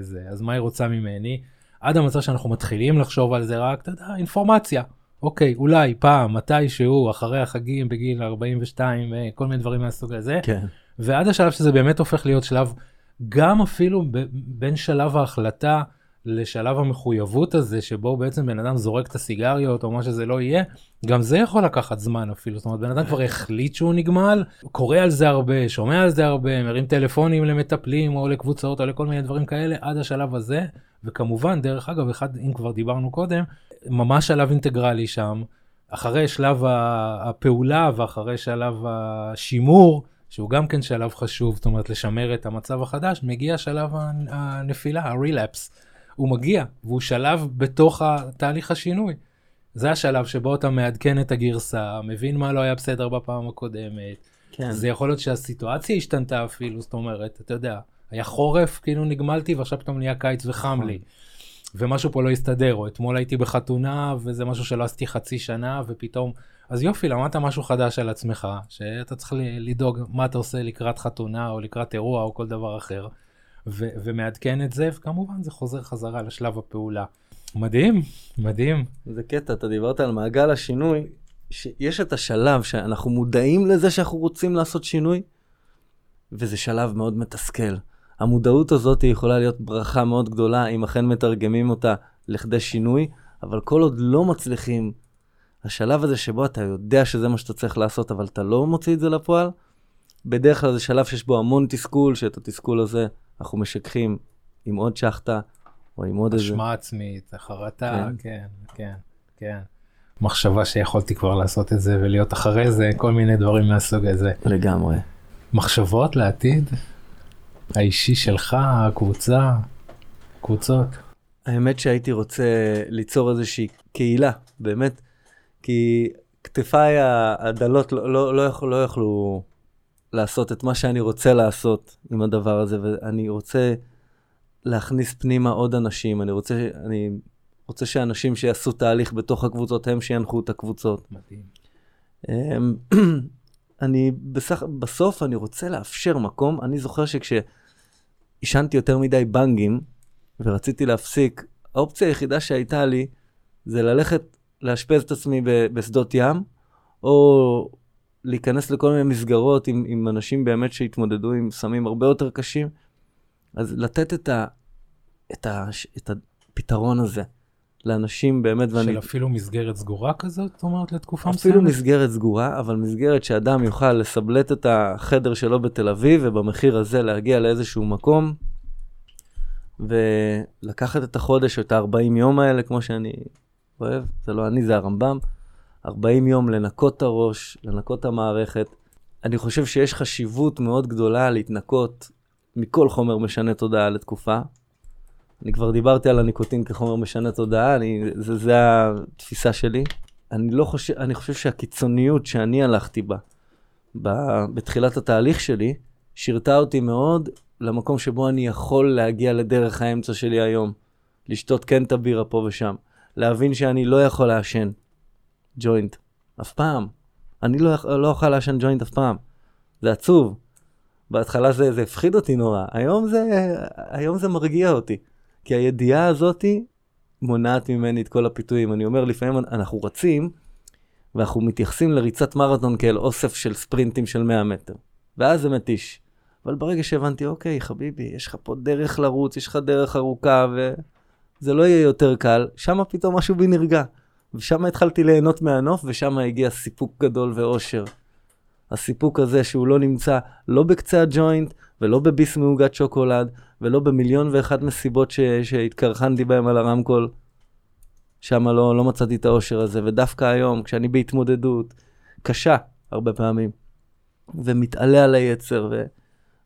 זה, אז מה היא רוצה ממני? עד המצב שאנחנו מתחילים לחשוב על זה רק, אתה יודע, אינפורמציה. אוקיי, אולי פעם, מתישהו, אחרי החגים, בגיל 42, אה, כל מיני דברים מהסוג הזה. כן. ועד השלב שזה באמת הופך להיות שלב, גם אפילו ב- בין שלב ההחלטה לשלב המחויבות הזה, שבו בעצם בן אדם זורק את הסיגריות או מה שזה לא יהיה, גם זה יכול לקחת זמן אפילו. זאת אומרת, בן אדם כבר החליט שהוא נגמל, קורא על זה הרבה, שומע על זה הרבה, מרים טלפונים למטפלים או לקבוצות או לכל מיני דברים כאלה, עד השלב הזה. וכמובן, דרך אגב, אחד, אם כבר דיברנו קודם, ממש שלב אינטגרלי שם, אחרי שלב הפעולה ואחרי שלב השימור, שהוא גם כן שלב חשוב, זאת אומרת לשמר את המצב החדש, מגיע שלב הנפילה, הרילפס. הוא מגיע, והוא שלב בתוך תהליך השינוי. זה השלב שבו אתה מעדכן את הגרסה, מבין מה לא היה בסדר בפעם הקודמת. כן. זה יכול להיות שהסיטואציה השתנתה אפילו, זאת אומרת, אתה יודע, היה חורף, כאילו נגמלתי, ועכשיו פתאום נהיה קיץ וחם לי. ומשהו פה לא הסתדר, או אתמול הייתי בחתונה, וזה משהו שלא עשיתי חצי שנה, ופתאום... אז יופי, למדת משהו חדש על עצמך, שאתה צריך לדאוג מה אתה עושה לקראת חתונה, או לקראת אירוע, או כל דבר אחר. ו- ומעדכן את זה, וכמובן זה חוזר חזרה לשלב הפעולה. מדהים, מדהים. זה קטע, אתה דיברת על מעגל השינוי, שיש את השלב שאנחנו מודעים לזה שאנחנו רוצים לעשות שינוי, וזה שלב מאוד מתסכל. המודעות הזאת יכולה להיות ברכה מאוד גדולה אם אכן מתרגמים אותה לכדי שינוי, אבל כל עוד לא מצליחים, השלב הזה שבו אתה יודע שזה מה שאתה צריך לעשות, אבל אתה לא מוציא את זה לפועל, בדרך כלל זה שלב שיש בו המון תסכול, שאת התסכול הזה אנחנו משככים עם עוד שחטה, או עם עוד איזה... אשמה עצמית, חרטה, כן, כן, כן, כן. מחשבה שיכולתי כבר לעשות את זה ולהיות אחרי זה, כל מיני דברים מהסוג הזה. לגמרי. מחשבות לעתיד? האישי שלך, הקבוצה, קבוצות? האמת שהייתי רוצה ליצור איזושהי קהילה, באמת, כי כתפיי הדלות לא, לא, לא, יכול, לא יכלו לעשות את מה שאני רוצה לעשות עם הדבר הזה, ואני רוצה להכניס פנימה עוד אנשים, אני רוצה, אני רוצה שאנשים שיעשו תהליך בתוך הקבוצות, הם שינחו את הקבוצות. מדהים. אני בסך, בסוף אני רוצה לאפשר מקום, אני זוכר שכשעישנתי יותר מדי בנגים ורציתי להפסיק, האופציה היחידה שהייתה לי זה ללכת לאשפז את עצמי בשדות ים, או להיכנס לכל מיני מסגרות עם, עם אנשים באמת שהתמודדו עם סמים הרבה יותר קשים, אז לתת את, ה, את, ה, את הפתרון הזה. לאנשים באמת, של ואני... אפילו מסגרת סגורה כזאת, זאת אומרת, לתקופה מסוימת? אפילו מסגרת סגורה, אבל מסגרת שאדם יוכל לסבלט את החדר שלו בתל אביב, ובמחיר הזה להגיע לאיזשהו מקום, ולקחת את החודש או את ה-40 יום האלה, כמו שאני אוהב, זה לא אני, זה הרמב"ם, 40 יום לנקות את הראש, לנקות את המערכת. אני חושב שיש חשיבות מאוד גדולה להתנקות מכל חומר משנה תודעה לתקופה, אני כבר דיברתי על הניקוטין כחומר משנה תודעה, אני, זה, זה התפיסה שלי. אני לא חושב, אני חושב שהקיצוניות שאני הלכתי בה, ב, בתחילת התהליך שלי, שירתה אותי מאוד למקום שבו אני יכול להגיע לדרך האמצע שלי היום. לשתות כן את הבירה פה ושם. להבין שאני לא יכול לעשן ג'וינט, אף פעם. אני לא, לא אוכל לעשן ג'וינט אף פעם. זה עצוב. בהתחלה זה, זה הפחיד אותי נורא, היום זה, היום זה מרגיע אותי. כי הידיעה הזאתי מונעת ממני את כל הפיתויים. אני אומר, לפעמים אנחנו רצים, ואנחנו מתייחסים לריצת מרתון כאל אוסף של ספרינטים של 100 מטר. ואז זה מתיש. אבל ברגע שהבנתי, אוקיי, חביבי, יש לך פה דרך לרוץ, יש לך דרך ארוכה, וזה לא יהיה יותר קל, שם פתאום משהו בי נרגע. ושם התחלתי ליהנות מהנוף, ושם הגיע סיפוק גדול ואושר. הסיפוק הזה שהוא לא נמצא לא בקצה הג'וינט ולא בביס מעוגת שוקולד ולא במיליון ואחת מסיבות ש... שהתקרחנתי בהם על הרמקול. שם לא, לא מצאתי את האושר הזה, ודווקא היום, כשאני בהתמודדות קשה הרבה פעמים, ומתעלה על היצר, ו...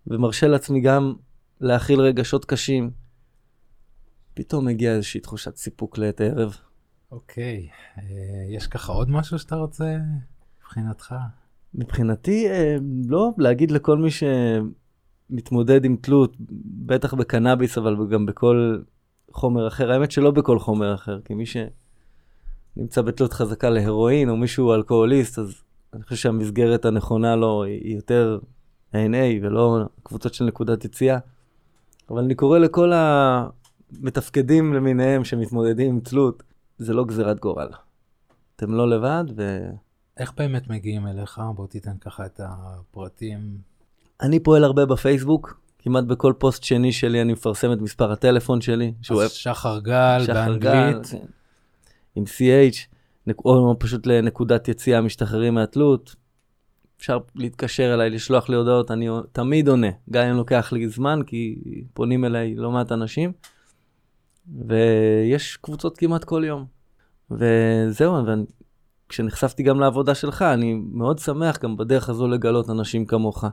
ומרשה לעצמי גם להכיל רגשות קשים, פתאום מגיעה איזושהי תחושת סיפוק לעת ערב. אוקיי, אה, יש ככה עוד משהו שאתה רוצה מבחינתך? מבחינתי, אה, לא, להגיד לכל מי שמתמודד עם תלות, בטח בקנאביס, אבל גם בכל חומר אחר, האמת שלא בכל חומר אחר, כי מי נמצא בתלות חזקה להרואין, או מישהו אלכוהוליסט, אז אני חושב שהמסגרת הנכונה לו היא יותר A&A ולא קבוצות של נקודת יציאה. אבל אני קורא לכל המתפקדים למיניהם שמתמודדים עם תלות, זה לא גזירת גורל. אתם לא לבד, ו... איך באמת מגיעים אליך? בוא תיתן ככה את הפרטים. אני פועל הרבה בפייסבוק, כמעט בכל פוסט שני שלי אני מפרסם את מספר הטלפון שלי. שהוא אז שחר גל שחר באנגלית. גל, כן. עם CH, או פשוט לנקודת יציאה משתחררים מהתלות. אפשר להתקשר אליי, לשלוח לי הודעות, אני תמיד עונה, גם אם לוקח לי זמן, כי פונים אליי לא מעט אנשים. ויש קבוצות כמעט כל יום. וזהו, וכשנחשפתי גם לעבודה שלך, אני מאוד שמח גם בדרך הזו לגלות אנשים כמוך.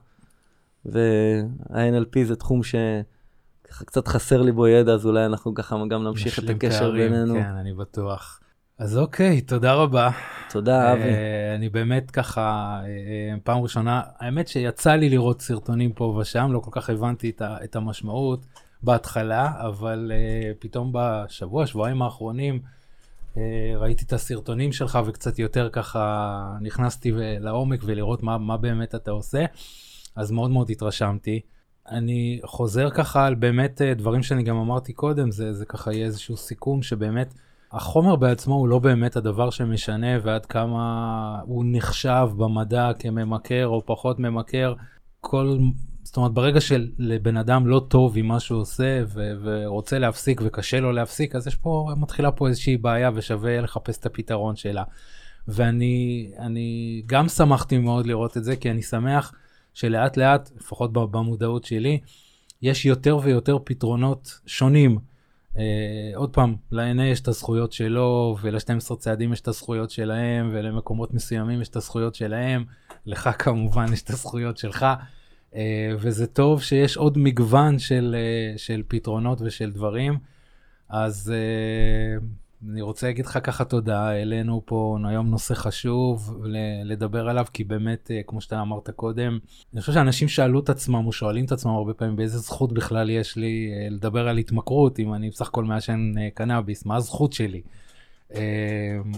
וה-NLP זה תחום שככה קצת חסר לי בו ידע, אז אולי אנחנו ככה גם נמשיך את הקשר פערים, בינינו. כן, אני בטוח. אז אוקיי, תודה רבה. תודה, אבי. Uh, אני באמת ככה, uh, פעם ראשונה, האמת שיצא לי לראות סרטונים פה ושם, לא כל כך הבנתי את, המשמעות בהתחלה, אבל פתאום בשבוע, שבועיים האחרונים, ראיתי את הסרטונים שלך וקצת יותר ככה נכנסתי לעומק ולראות מה, מה באמת אתה עושה. אז מאוד מאוד התרשמתי. אני חוזר ככה על באמת אה, דברים שאני גם אמרתי קודם, זה, זה ככה יהיה איזשהו סיכום שבאמת החומר בעצמו הוא לא באמת הדבר שמשנה ועד כמה הוא נחשב במדע כממכר או פחות ממכר. כל, זאת אומרת ברגע שלבן אדם לא טוב עם מה שהוא עושה ו- ורוצה להפסיק וקשה לו להפסיק, אז יש פה, מתחילה פה איזושהי בעיה ושווה לחפש את הפתרון שלה. ואני אני גם שמחתי מאוד לראות את זה כי אני שמח. שלאט לאט, לפחות במודעות שלי, יש יותר ויותר פתרונות שונים. Uh, עוד פעם, ל-NA יש את הזכויות שלו, ול-12 צעדים יש את הזכויות שלהם, ולמקומות מסוימים יש את הזכויות שלהם, לך כמובן יש את הזכויות שלך, uh, וזה טוב שיש עוד מגוון של, uh, של פתרונות ושל דברים. אז uh, אני רוצה להגיד לך ככה תודה, העלינו פה היום נושא חשוב לדבר עליו, כי באמת, אה, כמו שאתה אמרת קודם, אני חושב שאנשים שאלו את עצמם או שואלים את עצמם הרבה פעמים באיזה זכות בכלל יש לי אה, לדבר על התמכרות, אם אני בסך הכל מעשן אה, קנאביס, מה הזכות שלי?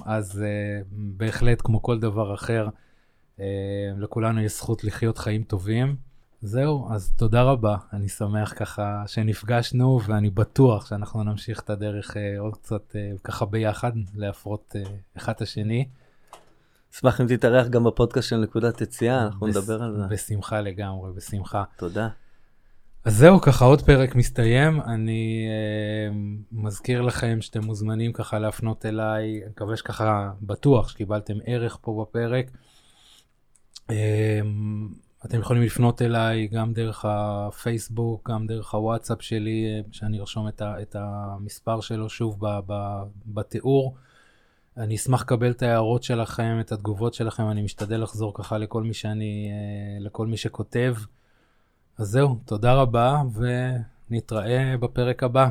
אז בהחלט, כמו כל דבר אחר, לכולנו יש זכות לחיות חיים טובים. זהו, אז תודה רבה, אני שמח ככה שנפגשנו, ואני בטוח שאנחנו נמשיך את הדרך אה, עוד קצת אה, ככה ביחד, להפרות אה, אחד את השני. אשמח אם תתארח גם בפודקאסט של נקודת יציאה, אנחנו בס... נדבר על זה. בשמחה לגמרי, בשמחה. תודה. אז זהו, ככה עוד פרק מסתיים. אני אה, מזכיר לכם שאתם מוזמנים ככה להפנות אליי, אני מקווה שככה בטוח שקיבלתם ערך פה בפרק. אה, אתם יכולים לפנות אליי גם דרך הפייסבוק, גם דרך הוואטסאפ שלי, שאני ארשום את, את המספר שלו שוב ב, ב, בתיאור. אני אשמח לקבל את ההערות שלכם, את התגובות שלכם, אני משתדל לחזור ככה לכל מי שאני, אה, לכל מי שכותב. אז זהו, תודה רבה ונתראה בפרק הבא.